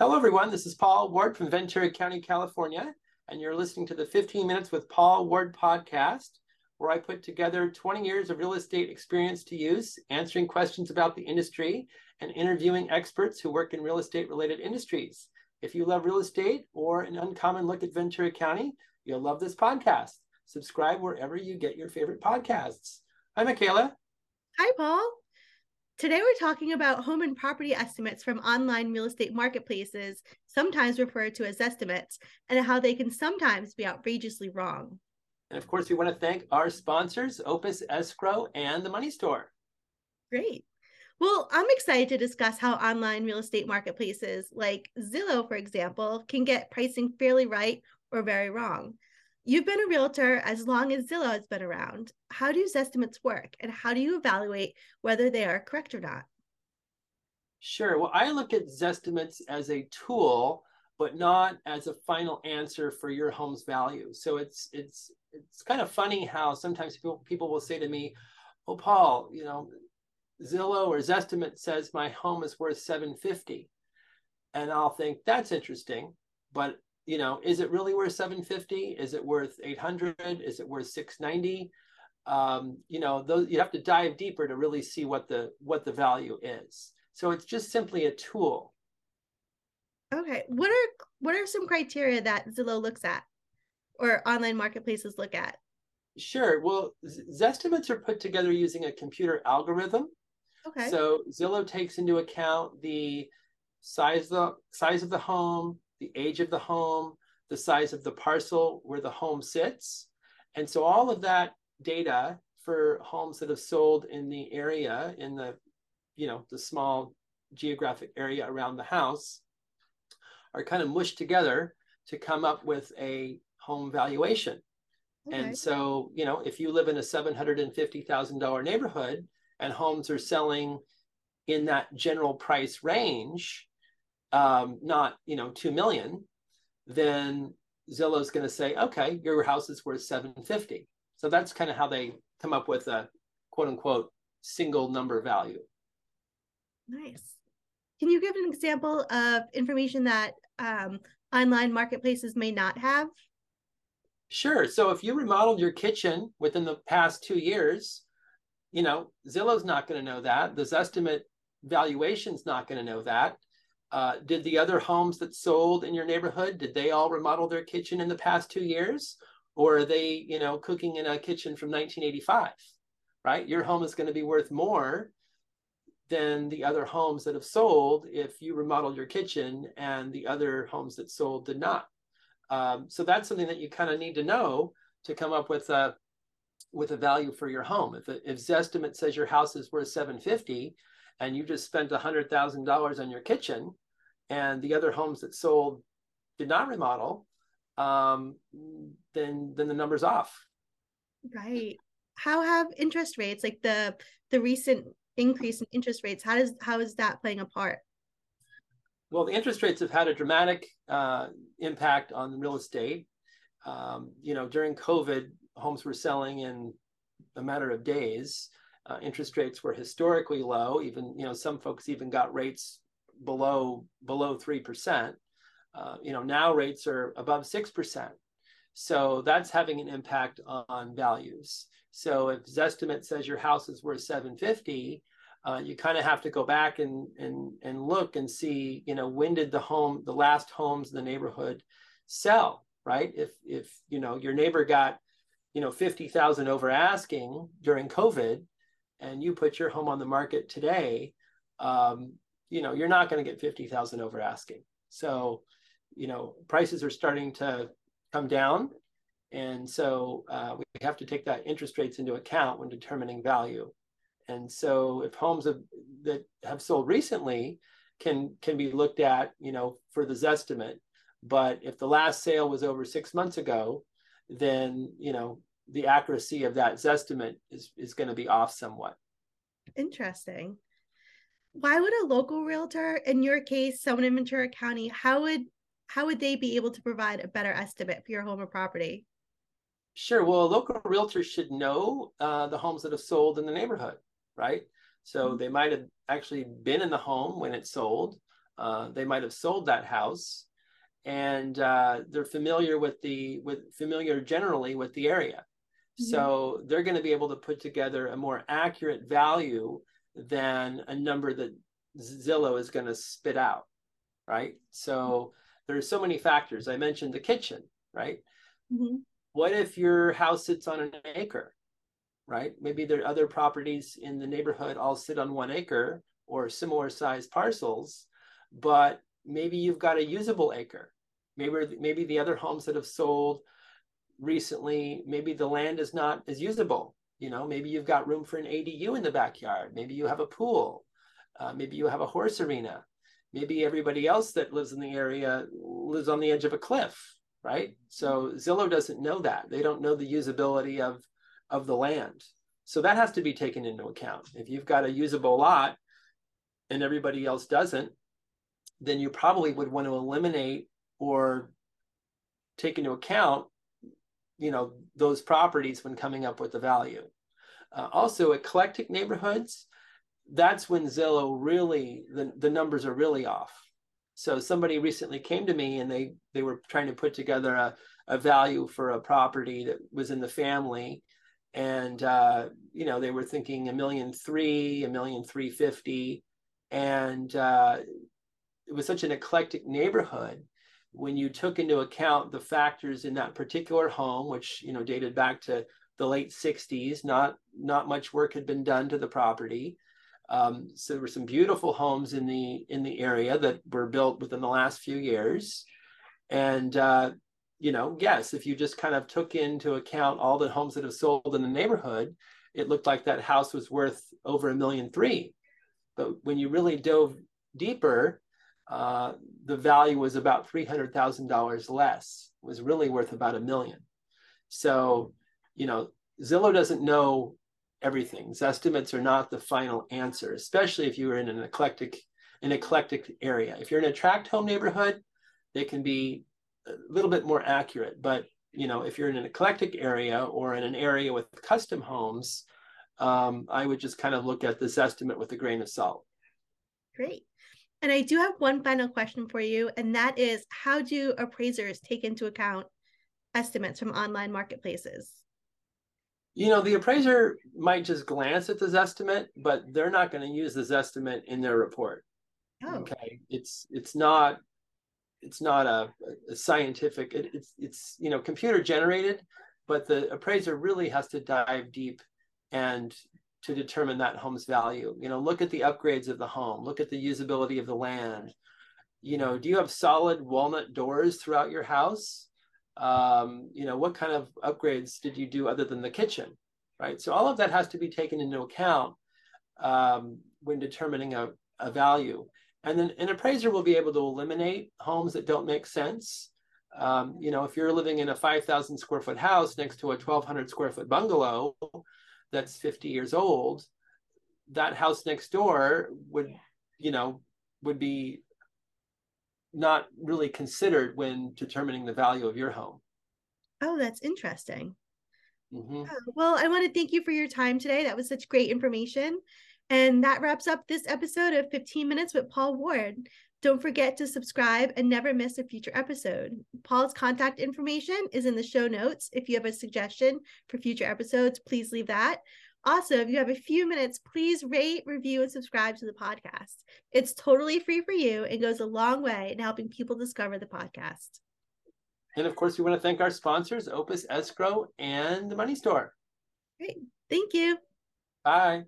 Hello, everyone. This is Paul Ward from Ventura County, California, and you're listening to the 15 Minutes with Paul Ward podcast, where I put together 20 years of real estate experience to use, answering questions about the industry, and interviewing experts who work in real estate related industries. If you love real estate or an uncommon look at Ventura County, you'll love this podcast. Subscribe wherever you get your favorite podcasts. Hi, Michaela. Hi, Paul. Today, we're talking about home and property Zestimates from online real estate marketplaces, sometimes referred to as estimates, and how they can sometimes be outrageously wrong. And of course, we want to thank our sponsors, Opus Escrow and the Money Store. Great. Well, I'm excited to discuss how online real estate marketplaces like Zillow, for example, can get pricing fairly right or very wrong. You've been a realtor as long as Zillow has been around. How do estimates work and how do you evaluate whether they are correct or not? Sure. Well, I look at Zestimates as a tool, but not as a final answer for your home's value. So it's it's it's kind of funny how sometimes people people will say to me, "Oh, Paul, you know, Zillow or Zestimate says my home is worth 750." And I'll think that's interesting, but you know, is it really worth 750? Is it worth 800? Is it worth 690? Um, you know, those you have to dive deeper to really see what the what the value is. So it's just simply a tool. Okay. What are what are some criteria that Zillow looks at or online marketplaces look at? Sure. Well, Zestimates are put together using a computer algorithm. Okay. So Zillow takes into account the size of the size of the home, the age of the home, the size of the parcel where the home sits. And so all of that data for homes that have sold in the area, in the, you know, the small geographic area around the house, are kind of mushed together to come up with a home valuation. Okay. And so, you know, if you live in a $750,000 neighborhood and homes are selling in that general price range, um, not you know two million, then Zillow's going to say, okay, your house is worth 750. So that's kind of how they come up with a quote unquote single number value. Nice. Can you give an example of information that um, online marketplaces may not have? Sure. So if you remodeled your kitchen within the past two years, you know, Zillow's not going to know that. The Zestimate valuation's not going to know that. Uh, did the other homes that sold in your neighborhood did they all remodel their kitchen in the past two years? Or are they you know cooking in a kitchen from 1985 right? Your home is going to be worth more than the other homes that have sold if you remodeled your kitchen and the other homes that sold did not. Um, so that's something that you kind of need to know to come up with a with a value for your home if, if zestimate says your house is worth 750 and you just spent $100,000 on your kitchen and the other homes that sold did not remodel, um, then then the number's off. Right. How have interest rates, like the the recent increase in interest rates, how does how is that playing a part? Well, the interest rates have had a dramatic uh, impact on real estate. Um, you know, during COVID, homes were selling in a matter of days uh, interest rates were historically low. Even you know some folks even got rates below below three percent. Uh, you know now rates are above six percent. So that's having an impact on values. So if Zestimate says your house is worth 750, uh, you kind of have to go back and, and and look and see, you know, when did the home, the last homes in the neighborhood sell, right? If if you know your neighbor got, you know, 50,000 over asking during COVID, and you put your home on the market today, um, you know, you're not going to get 50,000 over asking. So, you know, prices are starting to come down. And so uh, we have to take that interest rates into account when determining value. And so if homes have, that have sold recently can can be looked at, you know, for the Zestimate. But if the last sale was over six months ago, then, you know, the accuracy of that estimate is, is going to be off somewhat. Interesting. Why would a local realtor, in your case, someone in Ventura County, how would how would they be able to provide a better estimate for your home or property? Sure. Well, a local realtor should know uh, the homes that have sold in the neighborhood, right? So mm-hmm. they might have actually been in the home when it sold. Uh, they might have sold that house, and uh, they're familiar with the with familiar generally with the area. Mm-hmm. So they're going to be able to put together a more accurate value than a number that Zillow is going to spit out, right? So there's so many factors. I mentioned the kitchen, right? Mm-hmm. What if your house sits on an acre, right? Maybe there are other properties in the neighborhood all sit on one acre or similar sized parcels, but maybe you've got a usable acre. Maybe maybe the other homes that have sold recently, maybe the land is not as usable. You know, maybe you've got room for an ADU in the backyard. Maybe you have a pool. Uh, maybe you have a horse arena. Maybe everybody else that lives in the area lives on the edge of a cliff, right? So Zillow doesn't know that. They don't know the usability of of the land. So that has to be taken into account. If you've got a usable lot and everybody else doesn't, then you probably would want to eliminate or take into account you know those properties when coming up with the value. Uh, also eclectic neighborhoods that's when zillow really the, the numbers are really off. So somebody recently came to me and they they were trying to put together a, a value for a property that was in the family. And uh, you know they were thinking a million three a million three fifty. And uh, it was such an eclectic neighborhood when you took into account the factors in that particular home, which you know dated back to the late 60s, not not much work had been done to the property. Um, so there were some beautiful homes in the in the area that were built within the last few years, and uh, you know, yes, if you just kind of took into account all the homes that have sold in the neighborhood, it looked like that house was worth over a million three. But when you really dove deeper, uh, the value was about $300,000 less, was really worth about a million. So, you know, Zillow doesn't know everything. Estimates are not the final answer, especially if you are in an eclectic, an eclectic area. If you're in a tract home neighborhood, they can be a little bit more accurate. But you know, if you're in an eclectic area or in an area with custom homes, um, I would just kind of look at this estimate with a grain of salt. Great. And I do have one final question for you, and that is how do appraisers take into account estimates from online marketplaces? You know, the appraiser might just glance at this estimate, but they're not going to use this estimate in their report. Oh. Okay. It's it's not it's not a, a scientific it, it's it's you know computer generated, but the appraiser really has to dive deep and to determine that home's value. You know, look at the upgrades of the home, look at the usability of the land. You know, do you have solid walnut doors throughout your house? Um, you know, what kind of upgrades did you do other than the kitchen? Right. So all of that has to be taken into account um, when determining a, a value. And then an appraiser will be able to eliminate homes that don't make sense. Um, you know, if you're living in a 5,000 square foot house next to a 1,200 square foot bungalow, that's 50 years old, that house next door would, you know, would be not really considered when determining the value of your home. Oh, that's interesting. Mm-hmm. Oh, well, I want to thank you for your time today. That was such great information. And that wraps up this episode of 15 Minutes with Paul Ward. Don't forget to subscribe and never miss a future episode. Paul's contact information is in the show notes. If you have a suggestion for future episodes, please leave that. Also, if you have a few minutes, please rate, review, and subscribe to the podcast. It's totally free for you and goes a long way in helping people discover the podcast. And of course, we want to thank our sponsors, Opus Escrow and the Money Store. Great. Thank you. Bye.